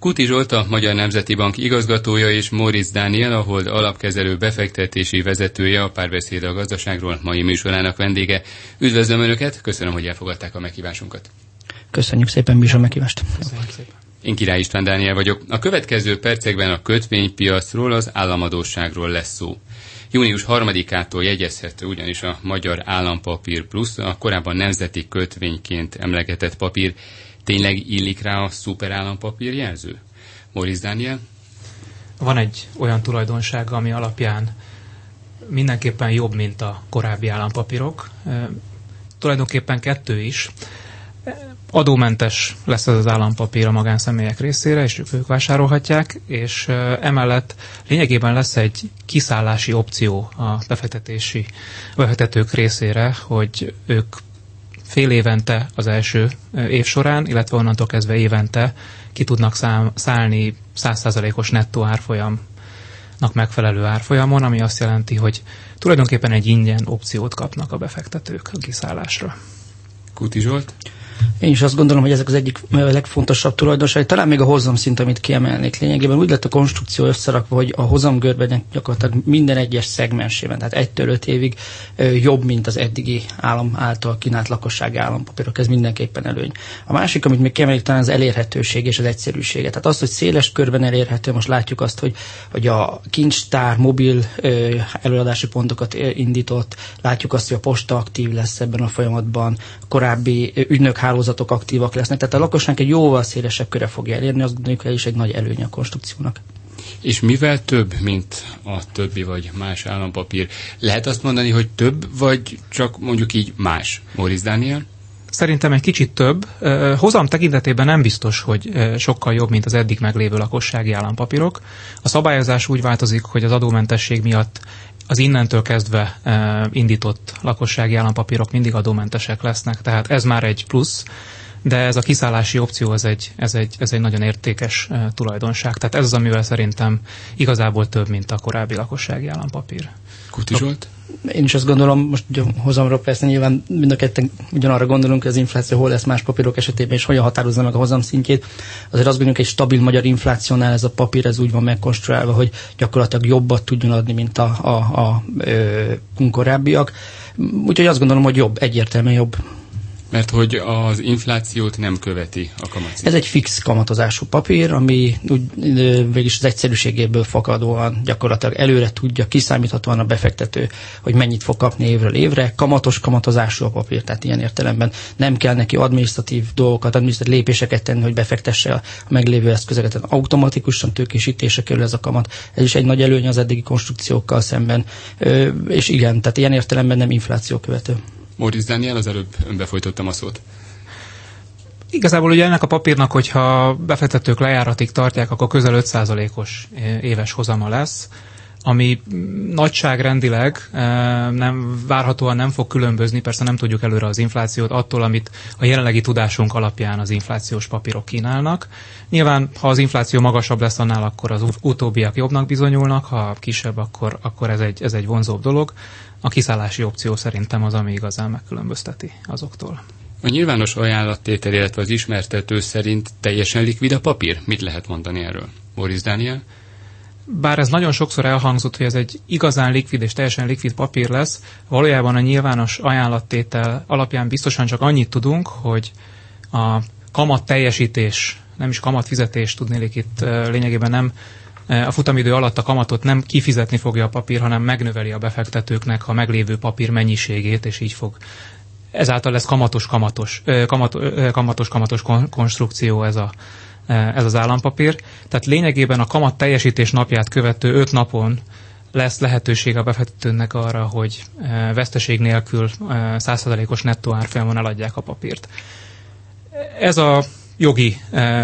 Kuti Zsolt a Magyar Nemzeti Bank igazgatója és Moritz Dániel, a Hold alapkezelő befektetési vezetője a párbeszéd a gazdaságról mai műsorának vendége. Üdvözlöm Önöket, köszönöm, hogy elfogadták a meghívásunkat. Köszönjük szépen, Bízsa meghívást. Köszönjük szépen. Én Király István Dániel vagyok. A következő percekben a kötvénypiacról, az államadóságról lesz szó. Június 3-ától jegyezhető ugyanis a Magyar Állampapír Plusz, a korábban nemzeti kötvényként emlegetett papír tényleg illik rá a szuperállampapír jelző? Moritz Daniel? Van egy olyan tulajdonsága, ami alapján mindenképpen jobb, mint a korábbi állampapírok. Tulajdonképpen kettő is. Adómentes lesz ez az állampapír a magánszemélyek részére, és ők vásárolhatják, és emellett lényegében lesz egy kiszállási opció a befektetési befektetők részére, hogy ők fél évente az első év során, illetve onnantól kezdve évente ki tudnak szállni 100%-os nettó árfolyamnak megfelelő árfolyamon, ami azt jelenti, hogy tulajdonképpen egy ingyen opciót kapnak a befektetők a kiszállásra. Kuti Zsolt? Én is azt gondolom, hogy ezek az egyik legfontosabb tulajdonság. Talán még a hozamszint, amit kiemelnék. Lényegében úgy lett a konstrukció összerakva, hogy a hozamgörben gyakorlatilag minden egyes szegmensében, tehát egytől öt évig jobb, mint az eddigi állam által kínált lakossági állampapírok. Ez mindenképpen előny. A másik, amit még kiemelik, talán az elérhetőség és az egyszerűsége. Tehát az, hogy széles körben elérhető, most látjuk azt, hogy, hogy a kincstár mobil előadási pontokat indított, látjuk azt, hogy a posta aktív lesz ebben a folyamatban, korábbi ügynök hálózatok aktívak lesznek, tehát a lakosság egy jóval szélesebb köre fogja elérni, azt gondoljuk, hogy ez is egy nagy előnye a konstrukciónak. És mivel több, mint a többi vagy más állampapír? Lehet azt mondani, hogy több, vagy csak mondjuk így más? Moritz Daniel? Szerintem egy kicsit több. Hozam tekintetében nem biztos, hogy sokkal jobb, mint az eddig meglévő lakossági állampapírok. A szabályozás úgy változik, hogy az adómentesség miatt az innentől kezdve e, indított lakossági állampapírok mindig adómentesek lesznek, tehát ez már egy plusz, de ez a kiszállási opció, ez egy, ez egy, ez egy nagyon értékes e, tulajdonság. Tehát ez az, amivel szerintem igazából több, mint a korábbi lakossági állampapír. Kuti Zsolt? Én is azt gondolom, most hozamról persze nyilván mind a ketten ugyanarra gondolunk, hogy az infláció hol lesz más papírok esetében, és hogyan határozza meg a hozam szintjét. Azért azt gondoljuk, egy stabil magyar inflációnál ez a papír ez úgy van megkonstruálva, hogy gyakorlatilag jobbat tudjon adni, mint a, a, a, a korábbiak. Úgyhogy azt gondolom, hogy jobb, egyértelműen jobb. Mert hogy az inflációt nem követi a kamat. Ez egy fix kamatozású papír, ami úgy végülis az egyszerűségéből fakadóan gyakorlatilag előre tudja, kiszámíthatóan a befektető, hogy mennyit fog kapni évről évre. Kamatos kamatozású a papír, tehát ilyen értelemben nem kell neki administratív dolgokat, administratív lépéseket tenni, hogy befektesse a meglévő eszközöket. Automatikusan tőkésítése kerül ez a kamat. Ez is egy nagy előny az eddigi konstrukciókkal szemben. És igen, tehát ilyen értelemben nem infláció követő. Moritz Daniel, az előbb önbefolytottam a szót. Igazából ugye ennek a papírnak, hogyha befektetők lejáratig tartják, akkor közel 5%-os éves hozama lesz, ami nagyságrendileg eh, nem, várhatóan nem fog különbözni, persze nem tudjuk előre az inflációt attól, amit a jelenlegi tudásunk alapján az inflációs papírok kínálnak. Nyilván, ha az infláció magasabb lesz annál, akkor az utóbbiak jobbnak bizonyulnak, ha kisebb, akkor, akkor ez, egy, ez egy vonzóbb dolog. A kiszállási opció szerintem az, ami igazán megkülönbözteti azoktól. A nyilvános ajánlattétel, illetve az ismertető szerint teljesen likvid a papír? Mit lehet mondani erről? Boris Daniel? Bár ez nagyon sokszor elhangzott, hogy ez egy igazán likvid és teljesen likvid papír lesz, valójában a nyilvános ajánlattétel alapján biztosan csak annyit tudunk, hogy a kamat teljesítés, nem is kamat fizetés tudnélik itt lényegében nem a futamidő alatt a kamatot nem kifizetni fogja a papír, hanem megnöveli a befektetőknek a meglévő papír mennyiségét, és így fog. Ezáltal lesz kamatos kamatos, kamatos, kamatos, kamatos konstrukció ez a, ez az állampapír. Tehát lényegében a kamat teljesítés napját követő öt napon lesz lehetőség a befektetőnek arra, hogy veszteség nélkül 100%-os nettó árfolyamon eladják a papírt. Ez a jogi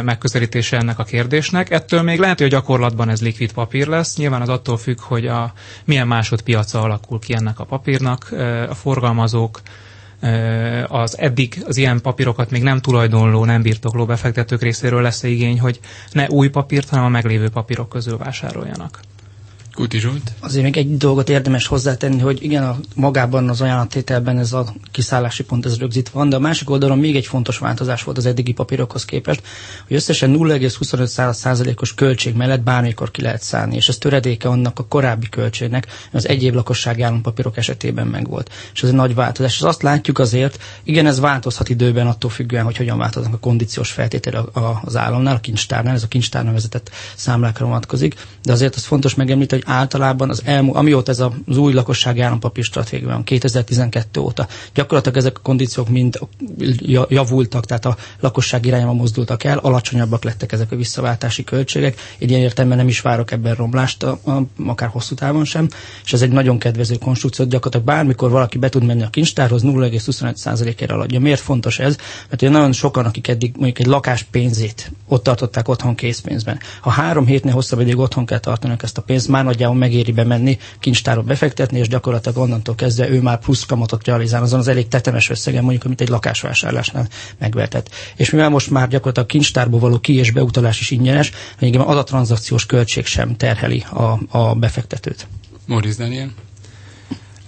megközelítése ennek a kérdésnek. Ettől még lehet, hogy a gyakorlatban ez likvid papír lesz. Nyilván az attól függ, hogy a milyen másodpiaca alakul ki ennek a papírnak. A forgalmazók az eddig az ilyen papírokat még nem tulajdonló, nem birtokló befektetők részéről lesz igény, hogy ne új papírt, hanem a meglévő papírok közül vásároljanak. Kuti Zsolt. Azért még egy dolgot érdemes hozzátenni, hogy igen, a, magában az ajánlattételben ez a kiszállási pont ez rögzítve van, de a másik oldalon még egy fontos változás volt az eddigi papírokhoz képest, hogy összesen 0,25%-os költség mellett bármikor ki lehet szállni, és ez töredéke annak a korábbi költségnek, az egy év lakossági állampapírok esetében megvolt. És ez egy nagy változás. És azt látjuk azért, igen, ez változhat időben attól függően, hogy hogyan változnak a kondíciós feltétele az államnál, a kincstárnál, ez a kincstárnál vezetett számlákra vonatkozik, de azért az fontos megemlíteni, hogy általában az elmú, amióta ez az új lakossági állampapír stratégia van, 2012 óta, gyakorlatilag ezek a kondíciók mind javultak, tehát a lakosság irányába mozdultak el, alacsonyabbak lettek ezek a visszaváltási költségek. Egy ilyen értelemben nem is várok ebben romlást, a, a, akár hosszú távon sem, és ez egy nagyon kedvező konstrukció, gyakorlatilag bármikor valaki be tud menni a kincstárhoz, 0,25%-ére aladja. Miért fontos ez? Mert ugye nagyon sokan, akik eddig mondjuk egy lakás pénzét ott tartották otthon készpénzben. Ha három hétnél hosszabb ideig otthon kell tartani ezt a pénzt, már nagyjából megéri bemenni, kincstárba befektetni, és gyakorlatilag onnantól kezdve ő már plusz kamatot realizál azon az elég tetemes összegen, mondjuk, amit egy lakásvásárlásnál megvetett. És mivel most már gyakorlatilag kincstárból való ki- és beutalás is ingyenes, lényegében az a tranzakciós költség sem terheli a, a befektetőt. Moritz Daniel?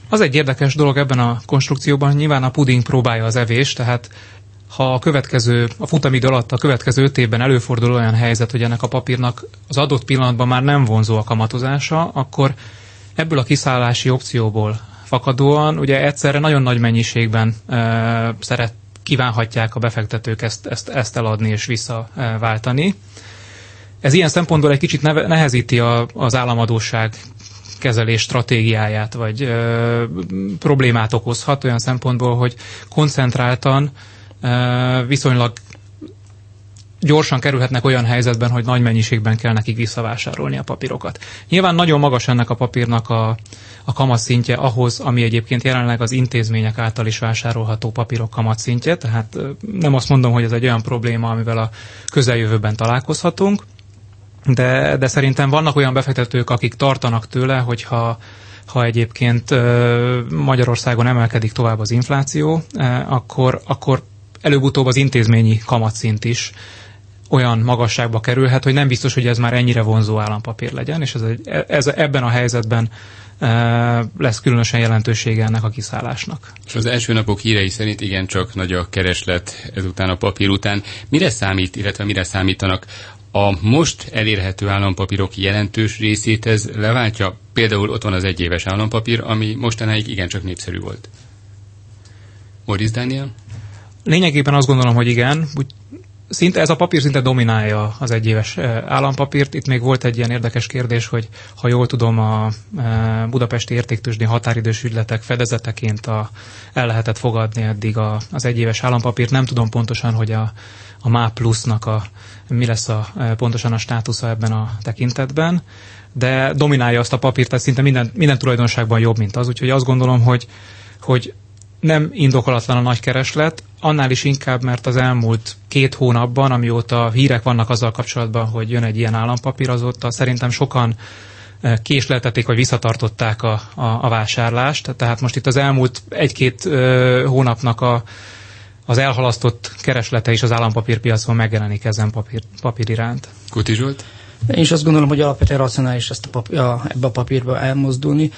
Az egy érdekes dolog ebben a konstrukcióban, nyilván a puding próbálja az evés, tehát ha a következő, a futamidő alatt a következő öt évben előfordul olyan helyzet, hogy ennek a papírnak az adott pillanatban már nem vonzó a kamatozása, akkor ebből a kiszállási opcióból fakadóan ugye egyszerre nagyon nagy mennyiségben e, szeret, kívánhatják a befektetők ezt, ezt, ezt eladni és visszaváltani. Ez ilyen szempontból egy kicsit neve, nehezíti a, az államadóság kezelés stratégiáját, vagy ö, problémát okozhat olyan szempontból, hogy koncentráltan viszonylag gyorsan kerülhetnek olyan helyzetben, hogy nagy mennyiségben kell nekik visszavásárolni a papírokat. Nyilván nagyon magas ennek a papírnak a, a kamatszintje ahhoz, ami egyébként jelenleg az intézmények által is vásárolható papírok kamatszintje, tehát nem azt mondom, hogy ez egy olyan probléma, amivel a közeljövőben találkozhatunk, de, de szerintem vannak olyan befektetők, akik tartanak tőle, hogyha ha egyébként Magyarországon emelkedik tovább az infláció, akkor, akkor előbb-utóbb az intézményi kamatszint is olyan magasságba kerülhet, hogy nem biztos, hogy ez már ennyire vonzó állampapír legyen, és ez, egy, ez ebben a helyzetben e, lesz különösen jelentősége ennek a kiszállásnak. És az első napok hírei szerint igencsak nagy a kereslet ezután a papír után. Mire számít, illetve mire számítanak a most elérhető állampapírok jelentős részét ez leváltja? Például ott van az egyéves állampapír, ami mostanáig igencsak népszerű volt. Moritz Daniel? Lényegében azt gondolom, hogy igen. Úgy, szinte ez a papír szinte dominálja az egyéves állampapírt. Itt még volt egy ilyen érdekes kérdés, hogy ha jól tudom, a budapesti értéktősdi határidős ügyletek fedezeteként a, el lehetett fogadni eddig a, az egyéves állampapírt. Nem tudom pontosan, hogy a, a MÁ plusznak a, mi lesz a, pontosan a státusza ebben a tekintetben, de dominálja azt a papírt, tehát szinte minden, minden tulajdonságban jobb, mint az. Úgyhogy azt gondolom, hogy, hogy nem indokolatlan a nagy kereslet, annál is inkább, mert az elmúlt két hónapban, amióta hírek vannak azzal kapcsolatban, hogy jön egy ilyen állampapír, azóta szerintem sokan eh, késleltették, vagy visszatartották a, a, a vásárlást. Tehát most itt az elmúlt egy-két ö, eh, hónapnak a, az elhalasztott kereslete is az állampapírpiacon megjelenik ezen papír, papír iránt. Kuti Zsolt? Én is azt gondolom, hogy alapvetően racionális ezt a papír, a, ebbe a papírba elmozdulni.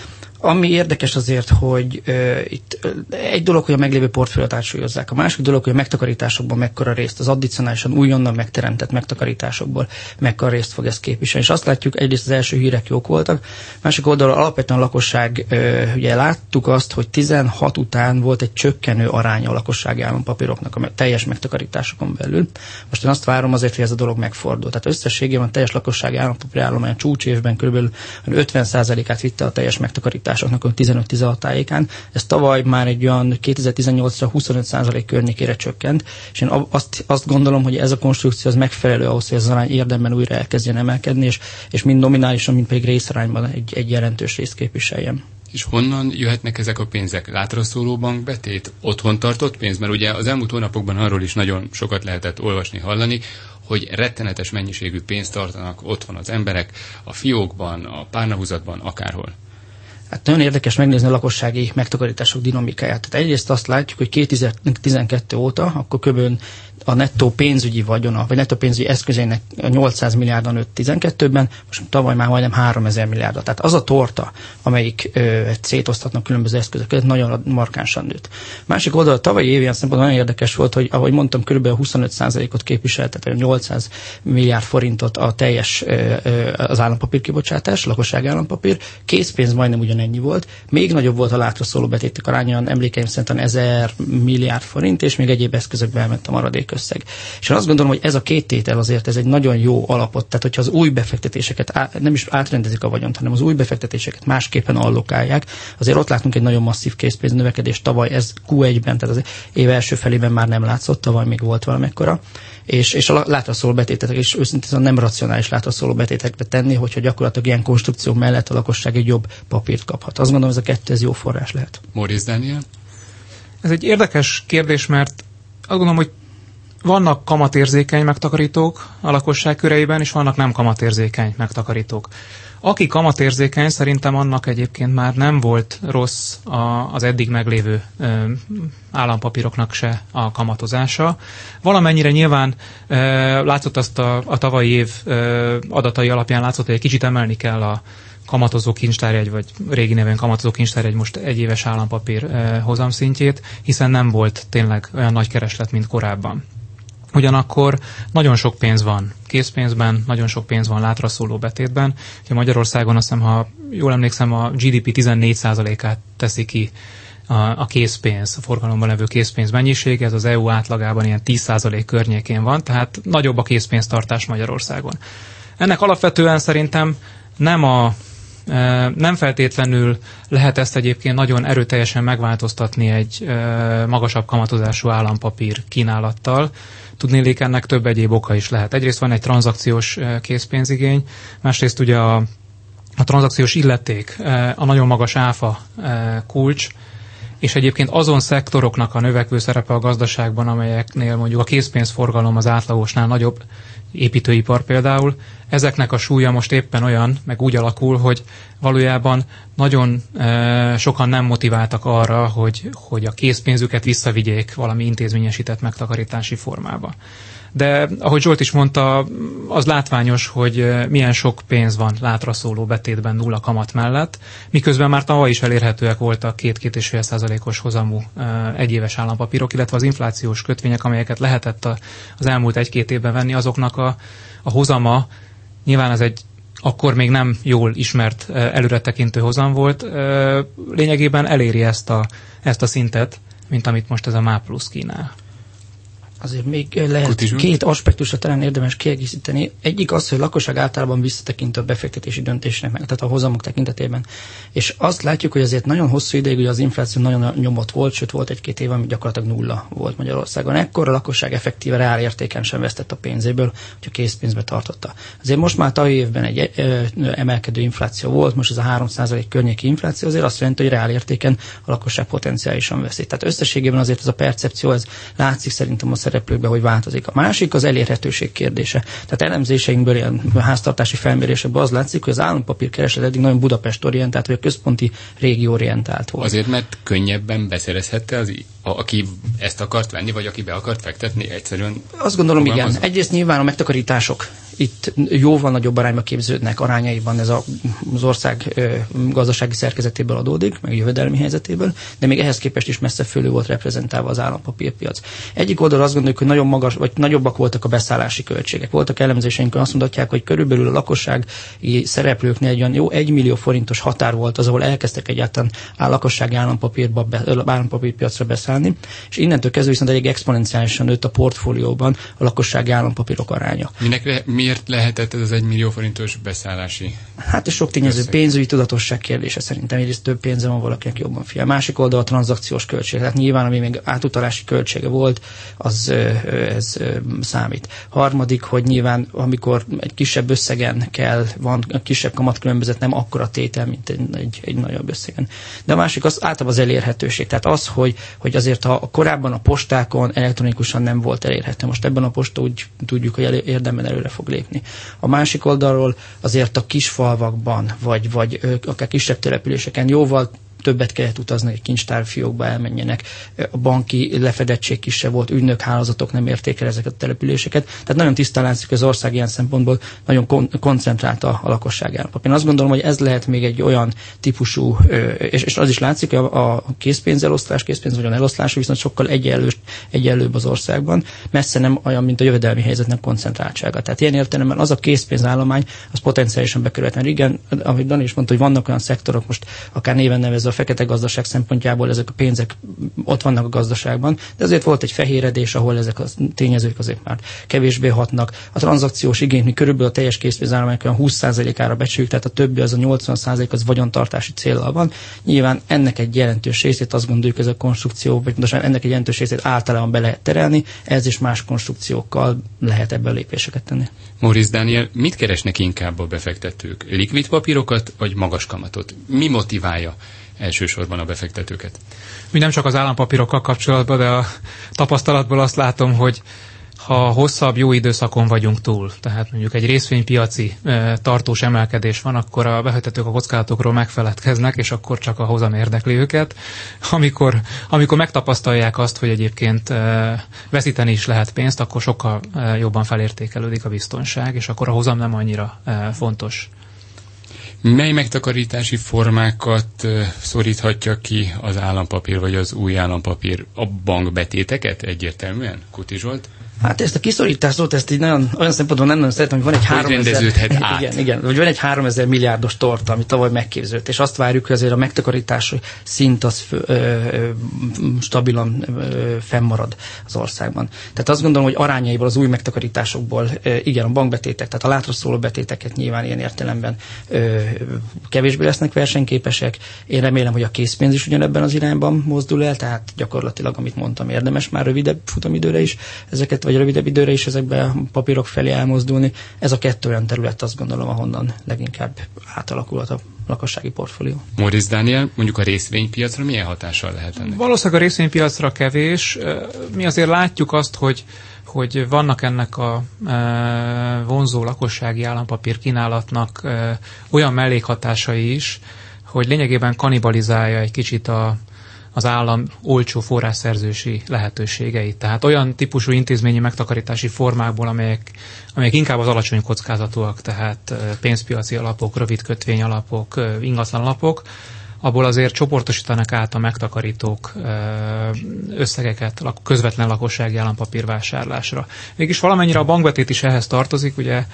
Ami érdekes azért, hogy uh, itt egy dolog, hogy a meglévő portfóliót átsúlyozzák, a másik dolog, hogy a megtakarításokban mekkora részt, az addicionálisan újonnan megteremtett megtakarításokból mekkora részt fog ez képviselni. És azt látjuk, egyrészt az első hírek jók voltak, másik oldalon alapvetően a lakosság, uh, ugye láttuk azt, hogy 16 után volt egy csökkenő aránya a lakossági állampapíroknak a teljes megtakarításokon belül. Most én azt várom azért, hogy ez a dolog megfordul. Tehát összességében a teljes lakossági állampapír állomány csúcs évben kb. 50%-át vitte a teljes megtakarítás választásoknak 15-16 tájékán. Ez tavaly már egy olyan 2018-ra 25% környékére csökkent, és én azt, azt gondolom, hogy ez a konstrukció az megfelelő ahhoz, hogy ez az arány érdemben újra elkezdjen emelkedni, és, és mind nominálisan, mind pedig részarányban egy, egy jelentős részt képviseljem. És honnan jöhetnek ezek a pénzek? Látra szóló bankbetét? Otthon tartott pénz? Mert ugye az elmúlt hónapokban arról is nagyon sokat lehetett olvasni, hallani, hogy rettenetes mennyiségű pénzt tartanak otthon az emberek, a fiókban, a párnahuzatban, akárhol. Hát nagyon érdekes megnézni a lakossági megtakarítások dinamikáját. Tehát egyrészt azt látjuk, hogy 2012 óta, akkor kb a nettó pénzügyi vagyona, vagy nettó pénzügyi eszközének 800 milliárdan nőtt 12-ben, most tavaly már majdnem 3000 milliárd. Tehát az a torta, amelyik ö, szétosztatnak különböző eszközök között, nagyon markánsan nőtt. Másik oldal, a tavalyi évi szempontból nagyon érdekes volt, hogy ahogy mondtam, kb. 25%-ot képviselt, tehát 800 milliárd forintot a teljes ö, ö, az állampapír kibocsátás, lakosság állampapír, készpénz majdnem ugyanennyi volt, még nagyobb volt a látra szóló betétek aránya, emlékeim szerint 1000 milliárd forint, és még egyéb eszközökbe elment a maradék összeg. És én azt gondolom, hogy ez a két tétel azért ez egy nagyon jó alapot, tehát hogyha az új befektetéseket á, nem is átrendezik a vagyont, hanem az új befektetéseket másképpen allokálják, azért ott látunk egy nagyon masszív készpénz növekedés tavaly, ez Q1-ben, tehát az év első felében már nem látszott, tavaly még volt valamekkora és, és a látraszóló betétek, és őszintén nem racionális látraszóló betétekbe tenni, hogyha gyakorlatilag ilyen konstrukció mellett a lakosság egy jobb papírt kaphat. Azt gondolom, ez a kettő ez jó forrás lehet. Moritz Daniel? Ez egy érdekes kérdés, mert azt gondolom, hogy vannak kamatérzékeny megtakarítók a lakosság köreiben, és vannak nem kamatérzékeny megtakarítók. Aki kamatérzékeny, szerintem annak egyébként már nem volt rossz a, az eddig meglévő ö, állampapíroknak se a kamatozása. Valamennyire nyilván ö, látszott azt a, a tavalyi év ö, adatai alapján látszott, hogy egy kicsit emelni kell a kamatozó kincstárjegy, vagy régi neven kamatozó kincstárjegy most egyéves állampapír ö, hozamszintjét, hiszen nem volt tényleg olyan nagy kereslet, mint korábban. Ugyanakkor nagyon sok pénz van készpénzben, nagyon sok pénz van látraszóló betétben. Ugye Magyarországon azt hiszem, ha jól emlékszem, a GDP 14%-át teszi ki a készpénz, a forgalomban levő készpénz mennyisége, ez az EU átlagában ilyen 10% környékén van, tehát nagyobb a készpénztartás Magyarországon. Ennek alapvetően szerintem nem a nem feltétlenül lehet ezt egyébként nagyon erőteljesen megváltoztatni egy magasabb kamatozású állampapír kínálattal. Tudnélék ennek több egyéb oka is lehet. Egyrészt van egy tranzakciós készpénzigény, másrészt ugye a, a tranzakciós illeték, a nagyon magas áfa kulcs, és egyébként azon szektoroknak a növekvő szerepe a gazdaságban, amelyeknél mondjuk a készpénzforgalom az átlagosnál nagyobb, építőipar például, ezeknek a súlya most éppen olyan, meg úgy alakul, hogy valójában nagyon e, sokan nem motiváltak arra, hogy, hogy a készpénzüket visszavigyék valami intézményesített megtakarítási formába de ahogy Zsolt is mondta, az látványos, hogy milyen sok pénz van látra szóló betétben nulla kamat mellett, miközben már tavaly is elérhetőek voltak két-két és fél százalékos hozamú egyéves állampapírok, illetve az inflációs kötvények, amelyeket lehetett az elmúlt egy-két évben venni, azoknak a, a hozama, nyilván ez egy akkor még nem jól ismert előretekintő hozam volt, lényegében eléri ezt a, ezt a szintet, mint amit most ez a MÁ plusz kínál azért még lehet Kutizsú. két aspektusra talán érdemes kiegészíteni. Egyik az, hogy a lakosság általában visszatekint a befektetési döntésnek, meg, tehát a hozamok tekintetében. És azt látjuk, hogy azért nagyon hosszú ideig ugye az infláció nagyon nyomott volt, sőt volt egy-két év, ami gyakorlatilag nulla volt Magyarországon. Ekkor a lakosság effektíve reál értéken sem vesztett a pénzéből, hogy a készpénzbe tartotta. Azért most már tavaly évben egy ö, emelkedő infláció volt, most ez a 3% környéki infláció, azért azt jelenti, hogy reál értéken a lakosság potenciálisan veszít. Tehát összességében azért ez a percepció, ez látszik szerintem a szereplőkbe, hogy változik. A másik az elérhetőség kérdése. Tehát elemzéseinkből, ilyen háztartási felmérésekből az látszik, hogy az állampapír kereslet eddig nagyon Budapest orientált, vagy a központi régió orientált volt. Azért, mert könnyebben beszerezhette az, a, aki ezt akart venni, vagy aki be akart fektetni, egyszerűen. Azt gondolom, igen. Egyrészt nyilván a megtakarítások itt jóval nagyobb arányba képződnek arányaiban ez a, az ország gazdasági szerkezetéből adódik, meg jövedelmi helyzetéből, de még ehhez képest is messze fölül volt reprezentálva az állampapírpiac. Egyik oldal azt gondoljuk, hogy nagyon magas, vagy nagyobbak voltak a beszállási költségek. Voltak elemzéseink, azt mondhatják, hogy körülbelül a lakossági szereplőknél egy olyan jó 1 millió forintos határ volt az, ahol elkezdtek egyáltalán a lakossági állampapírba, be, állampapírpiacra beszállni, és innentől kezdve viszont egy exponenciálisan nőtt a portfólióban a lakossági állampapírok aránya. Minek, miért lehetett ez az egy millió forintos beszállási? Hát ez sok tényező, pénzügyi tudatosság kérdése szerintem. Egyrészt több pénze van valakinek jobban figyel. Másik oldal a tranzakciós költség. Tehát nyilván, ami még átutalási költsége volt, az ez számít. Harmadik, hogy nyilván, amikor egy kisebb összegen kell, van kisebb kamatkülönbözet, nem akkora tétel, mint egy, egy, egy nagyobb összegen. De a másik az általában az elérhetőség. Tehát az, hogy, hogy azért ha korábban a postákon elektronikusan nem volt elérhető. Most ebben a posta úgy tudjuk, hogy érdemben előre fog lépni lépni. A másik oldalról azért a kisfalvakban, vagy, vagy akár kisebb településeken jóval többet kellett utazni, hogy kincstárfiókba elmenjenek, a banki lefedettség kisebb volt, ügynök hálózatok nem érték el ezeket a településeket. Tehát nagyon tisztán látszik, hogy az ország ilyen szempontból nagyon kon- koncentrált a, a lakosság állapot. Én azt gondolom, hogy ez lehet még egy olyan típusú, és, és az is látszik, hogy a, a készpénzelosztás, készpénz vagy a eloszlás viszont sokkal egyenlős, egyenlőbb az országban, messze nem olyan, mint a jövedelmi helyzetnek koncentráltsága. Tehát ilyen értelemben az a készpénzállomány, az potenciálisan bekerülhetne. Igen, amit Dani is mondta, hogy vannak olyan szektorok, most akár néven nevezve a fekete gazdaság szempontjából ezek a pénzek ott vannak a gazdaságban, de azért volt egy fehéredés, ahol ezek a tényezők azért már kevésbé hatnak. A tranzakciós igény, mi körülbelül a teljes készpénzállomány olyan 20%-ára becsüljük, tehát a többi az a 80% az vagyontartási célral van. Nyilván ennek egy jelentős részét azt gondoljuk, ez a konstrukció, vagy most ennek egy jelentős részét általában be lehet terelni, ez is más konstrukciókkal lehet ebben lépéseket tenni. Maurizio Daniel, mit keresnek inkább a befektetők? Likvid papírokat, vagy magas kamatot? Mi motiválja elsősorban a befektetőket? Mi nem csak az állampapírokkal kapcsolatban, de a tapasztalatból azt látom, hogy ha hosszabb jó időszakon vagyunk túl, tehát mondjuk egy részvénypiaci e, tartós emelkedés van, akkor a befektetők a kockázatokról megfeledkeznek, és akkor csak a hozam érdekli őket. Amikor, amikor megtapasztalják azt, hogy egyébként e, veszíteni is lehet pénzt, akkor sokkal e, jobban felértékelődik a biztonság, és akkor a hozam nem annyira e, fontos. Mely megtakarítási formákat szoríthatja ki az állampapír vagy az új állampapír? A bankbetéteket egyértelműen, Kuti Zsolt? Hát ezt a kiszorítást szót, ezt így nagyon, olyan szempontból nem nagyon szeretem, hogy van egy 3000, igen, igen, hogy van egy 3000 milliárdos torta, ami tavaly megképződött, és azt várjuk, hogy azért a megtakarítási szint az ö, ö, stabilan ö, fennmarad az országban. Tehát azt gondolom, hogy arányaiból az új megtakarításokból, ö, igen, a bankbetétek, tehát a látra szóló betéteket nyilván ilyen értelemben ö, kevésbé lesznek versenyképesek. Én remélem, hogy a készpénz is ugyanebben az irányban mozdul el, tehát gyakorlatilag, amit mondtam, érdemes már rövidebb futamidőre is ezeket vagy rövidebb időre is ezekbe a papírok felé elmozdulni. Ez a kettő olyan terület, azt gondolom, ahonnan leginkább átalakulhat a lakossági portfólió. Moritz Daniel, mondjuk a részvénypiacra milyen hatással lehet ennek? Valószínűleg a részvénypiacra kevés. Mi azért látjuk azt, hogy hogy vannak ennek a e, vonzó lakossági állampapír kínálatnak e, olyan mellékhatásai is, hogy lényegében kanibalizálja egy kicsit a, az állam olcsó forrásszerzősi lehetőségeit. Tehát olyan típusú intézményi megtakarítási formákból, amelyek, amelyek inkább az alacsony kockázatúak, tehát pénzpiaci alapok, rövid kötvény alapok, ingatlan alapok, abból azért csoportosítanak át a megtakarítók összegeket közvetlen lakossági állampapírvásárlásra. Mégis valamennyire a bankbetét is ehhez tartozik, ugye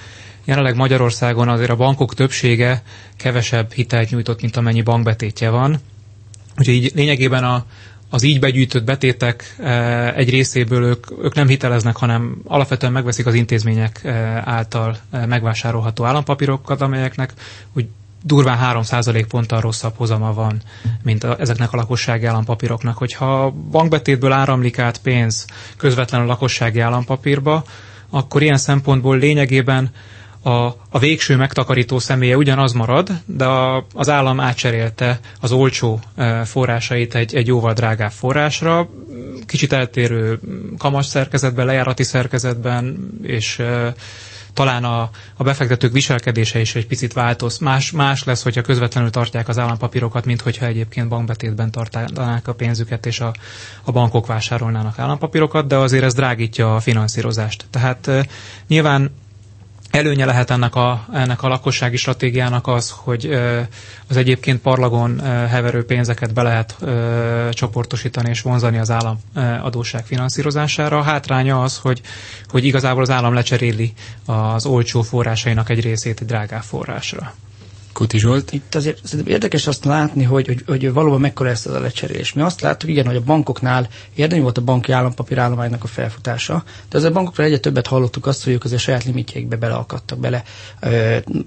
jelenleg Magyarországon azért a bankok többsége kevesebb hitelt nyújtott, mint amennyi bankbetétje van, Úgyhogy így lényegében a, az így begyűjtött betétek e, egy részéből ők, ők nem hiteleznek, hanem alapvetően megveszik az intézmények e, által e, megvásárolható állampapírokat, amelyeknek úgy durván 3% ponttal rosszabb hozama van, mint a, ezeknek a lakossági állampapíroknak. Hogyha bankbetétből áramlik át pénz közvetlenül a lakossági állampapírba, akkor ilyen szempontból lényegében a, a végső megtakarító személye ugyanaz marad, de a, az állam átcserélte az olcsó e, forrásait egy, egy jóval drágább forrásra, kicsit eltérő kamas szerkezetben, lejárati szerkezetben, és e, talán a, a befektetők viselkedése is egy picit változ. Más, más lesz, hogyha közvetlenül tartják az állampapírokat, mint hogyha egyébként bankbetétben tartanák a pénzüket, és a, a bankok vásárolnának állampapírokat, de azért ez drágítja a finanszírozást. Tehát e, nyilván Előnye lehet ennek a, ennek a lakossági stratégiának az, hogy az egyébként parlagon heverő pénzeket be lehet csoportosítani és vonzani az állam adósság finanszírozására. A hátránya az, hogy, hogy igazából az állam lecseréli az olcsó forrásainak egy részét egy drágább forrásra. Kuti Zsolt. Itt azért érdekes azt látni, hogy, hogy, hogy valóban mekkora lesz ez a lecserélés. Mi azt láttuk, igen, hogy a bankoknál érdemi volt a banki állampapír állománynak a felfutása, de az a bankokra egyre többet hallottuk azt, hogy ők azért saját limitjeikbe beleakadtak bele.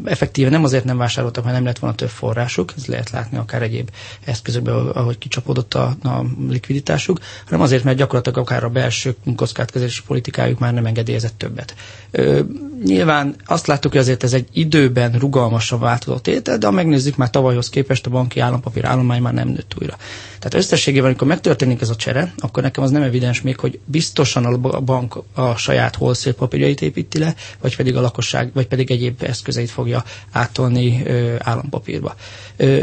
Effektíve nem azért nem vásároltak, mert nem lett volna több forrásuk, ez lehet látni akár egyéb eszközökben, ahogy kicsapódott a, a likviditásuk, hanem azért, mert gyakorlatilag akár a belső kockázatkezelési politikájuk már nem engedélyezett többet. Ö, nyilván azt láttuk, hogy azért ez egy időben rugalmasan változott bevétel, de ha megnézzük, már tavalyhoz képest a banki állampapír állomány már nem nőtt újra. Tehát összességében, amikor megtörténik ez a csere, akkor nekem az nem evidens még, hogy biztosan a bank a saját wholesale papírjait építi le, vagy pedig a lakosság, vagy pedig egyéb eszközeit fogja átolni ö, állampapírba. Ö,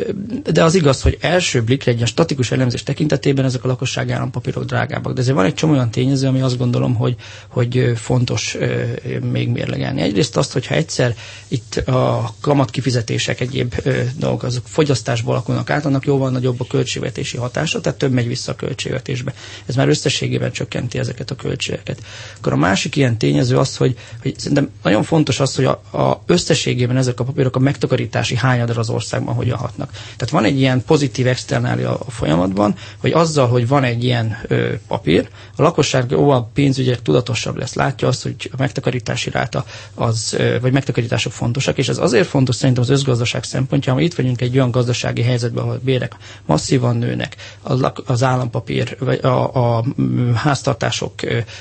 de az igaz, hogy első blikre egy statikus elemzés tekintetében ezek a lakossági állampapírok drágábbak. De ezért van egy csomó olyan tényező, ami azt gondolom, hogy, hogy fontos ö, még mérlegelni. Egyrészt azt, hogyha egyszer itt a kamat kifizetések egyéb ö, dolgok, azok fogyasztásból alakulnak át, annak jóval nagyobb a költségvetési hatása, tehát több megy vissza a költségvetésbe. Ez már összességében csökkenti ezeket a költségeket. Akkor a másik ilyen tényező az, hogy, hogy szerintem nagyon fontos az, hogy a, a összességében ezek a papírok a megtakarítási hányadra az országban hogyan hatnak. Tehát van egy ilyen pozitív externália a folyamatban, hogy azzal, hogy van egy ilyen ö, papír, a lakosság jóval pénzügyek tudatosabb lesz. Látja azt, hogy a megtakarítási ráta az, ö, vagy megtakarítások fontosak, és ez azért fontos szerintem az összgazdaság szempontjából, itt vagyunk egy olyan gazdasági helyzetben, ahol bérek masszívan nőnek, az állampapír, vagy a, a háztartások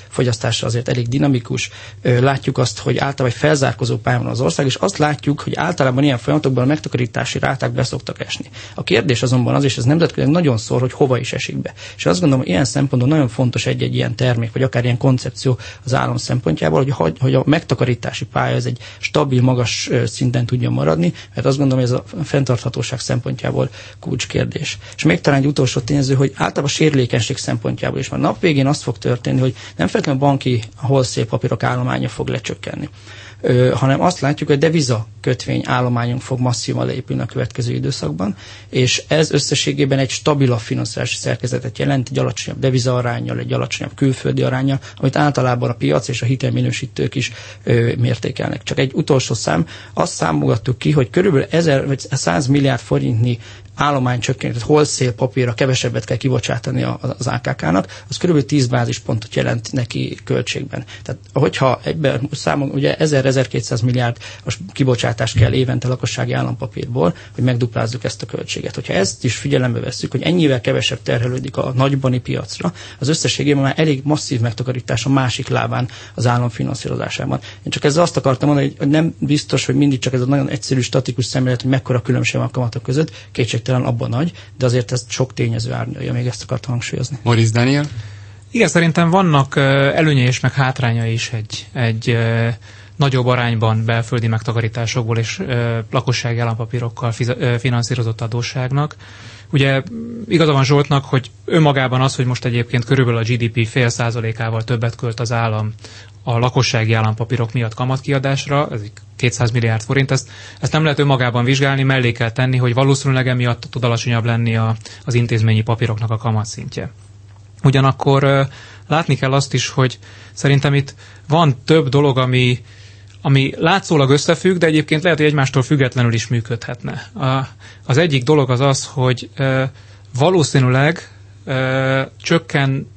fogyasztása azért elég dinamikus. Látjuk azt, hogy általában egy felzárkozó pályán van az ország, és azt látjuk, hogy általában ilyen folyamatokban a megtakarítási ráták be szoktak esni. A kérdés azonban az, és ez nemzetközileg nagyon szor, hogy hova is esik be. És azt gondolom, hogy ilyen szempontból nagyon fontos egy-egy ilyen termék, vagy akár ilyen koncepció az állam szempontjából, hogy, hogy a megtakarítási pálya ez egy stabil, magas szinten tudjon maradni, mert azt gondolom, hogy ez a fenntarthatóság szempontjából kulcskérdés. És még talán egy utolsó tényező, hogy általában sérülékenység szempontjából is van. Nap végén az fog történni, hogy nem feltétlenül a banki holszép papírok állománya fog lecsökkenni, hanem azt látjuk, hogy deviza kötvény állományunk fog masszívan leépülni a következő időszakban, és ez összességében egy stabilabb finanszírozási szerkezetet jelent, egy alacsonyabb deviza arányjal, egy alacsonyabb külföldi arányjal, amit általában a piac és a hitelminősítők is ö, mértékelnek. Csak egy utolsó szám, azt számolgattuk ki, hogy körülbelül 1000 vagy 100 milliárd forintnyi állomány csökkent, tehát wholesale papírra kevesebbet kell kibocsátani az AKK-nak, az kb. 10 bázispontot jelent neki költségben. Tehát hogyha egyben számol, ugye 1000-1200 milliárd kibocsátás kell évente lakossági állampapírból, hogy megduplázzuk ezt a költséget. Hogyha ezt is figyelembe vesszük, hogy ennyivel kevesebb terhelődik a nagybani piacra, az összességében már elég masszív megtakarítás a másik lábán az állam finanszírozásában. Én csak ezzel azt akartam mondani, hogy nem biztos, hogy mindig csak ez a nagyon egyszerű statikus szemlélet, hogy mekkora különbség van a kamatok között, kétség kétségtelen abban nagy, de azért ez sok tényező árnyalja, még ezt akartam hangsúlyozni. Moritz Daniel? Igen, szerintem vannak előnye és meg hátránya is egy, egy nagyobb arányban belföldi megtakarításokból és lakossági állampapírokkal finanszírozott adósságnak. Ugye igaza van Zsoltnak, hogy önmagában az, hogy most egyébként körülbelül a GDP fél százalékával többet költ az állam a lakossági állampapírok miatt kamatkiadásra, ez 200 milliárd forint, ezt, ezt nem lehet önmagában vizsgálni, mellé kell tenni, hogy valószínűleg emiatt tud alacsonyabb lenni a, az intézményi papíroknak a kamatszintje. Ugyanakkor látni kell azt is, hogy szerintem itt van több dolog, ami, ami látszólag összefügg, de egyébként lehet, hogy egymástól függetlenül is működhetne. A, az egyik dolog az az, hogy e, valószínűleg e, csökken,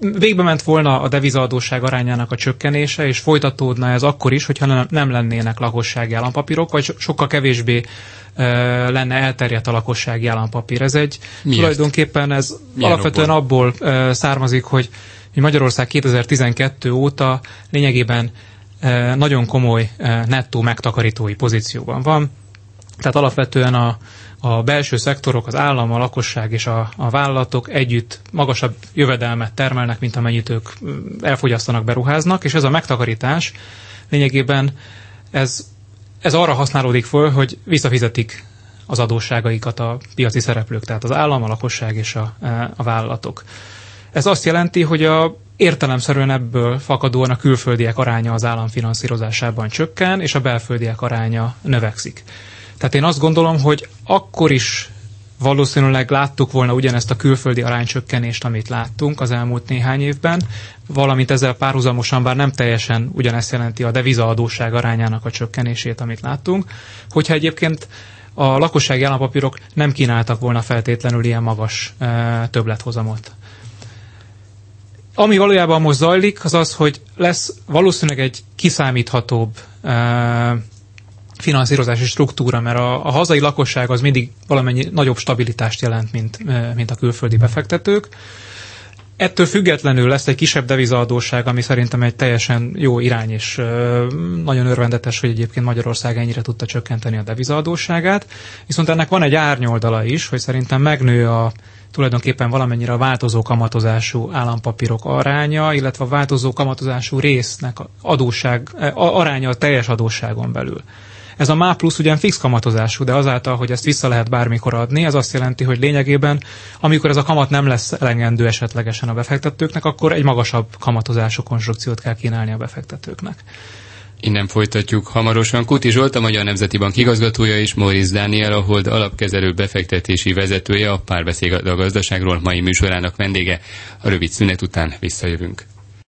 végbe ment volna a devizaadóság arányának a csökkenése, és folytatódna ez akkor is, hogyha nem lennének lakossági állampapírok, vagy sokkal kevésbé lenne elterjedt a lakossági állampapír. Ez egy Miért? tulajdonképpen ez Milyen alapvetően okból? abból származik, hogy Magyarország 2012 óta lényegében nagyon komoly nettó megtakarítói pozícióban van. Tehát alapvetően a, a belső szektorok, az állam, a lakosság és a, a vállalatok együtt magasabb jövedelmet termelnek, mint amennyit ők elfogyasztanak, beruháznak, és ez a megtakarítás lényegében ez, ez arra használódik föl, hogy visszafizetik az adósságaikat a piaci szereplők, tehát az állam, a lakosság és a, a vállalatok. Ez azt jelenti, hogy a értelemszerűen ebből fakadóan a külföldiek aránya az állam finanszírozásában csökken, és a belföldiek aránya növekszik. Tehát én azt gondolom, hogy akkor is valószínűleg láttuk volna ugyanezt a külföldi aránycsökkenést, amit láttunk az elmúlt néhány évben, valamint ezzel párhuzamosan, bár nem teljesen ugyanezt jelenti a devizaadóság arányának a csökkenését, amit láttunk, hogyha egyébként a lakossági állampapírok nem kínáltak volna feltétlenül ilyen magas e, többlethozamot. Ami valójában most zajlik, az az, hogy lesz valószínűleg egy kiszámíthatóbb finanszírozási struktúra, mert a, a hazai lakosság az mindig valamennyi nagyobb stabilitást jelent, mint, mint a külföldi befektetők. Ettől függetlenül lesz egy kisebb devizaadóság, ami szerintem egy teljesen jó irány, és nagyon örvendetes, hogy egyébként Magyarország ennyire tudta csökkenteni a devizaadóságát. Viszont ennek van egy árnyoldala is, hogy szerintem megnő a tulajdonképpen valamennyire a változó kamatozású állampapírok aránya, illetve a változó kamatozású résznek adósság, aránya a teljes adósságon belül. Ez a MÁ plusz ugyan fix kamatozású, de azáltal, hogy ezt vissza lehet bármikor adni, ez azt jelenti, hogy lényegében, amikor ez a kamat nem lesz elegendő esetlegesen a befektetőknek, akkor egy magasabb kamatozású konstrukciót kell kínálni a befektetőknek. Innen folytatjuk hamarosan. Kuti Zsolt, a Magyar Nemzeti Bank igazgatója és Moriz Dániel, a Hold alapkezelő befektetési vezetője, a párbeszéd a gazdaságról mai műsorának vendége. A rövid szünet után visszajövünk.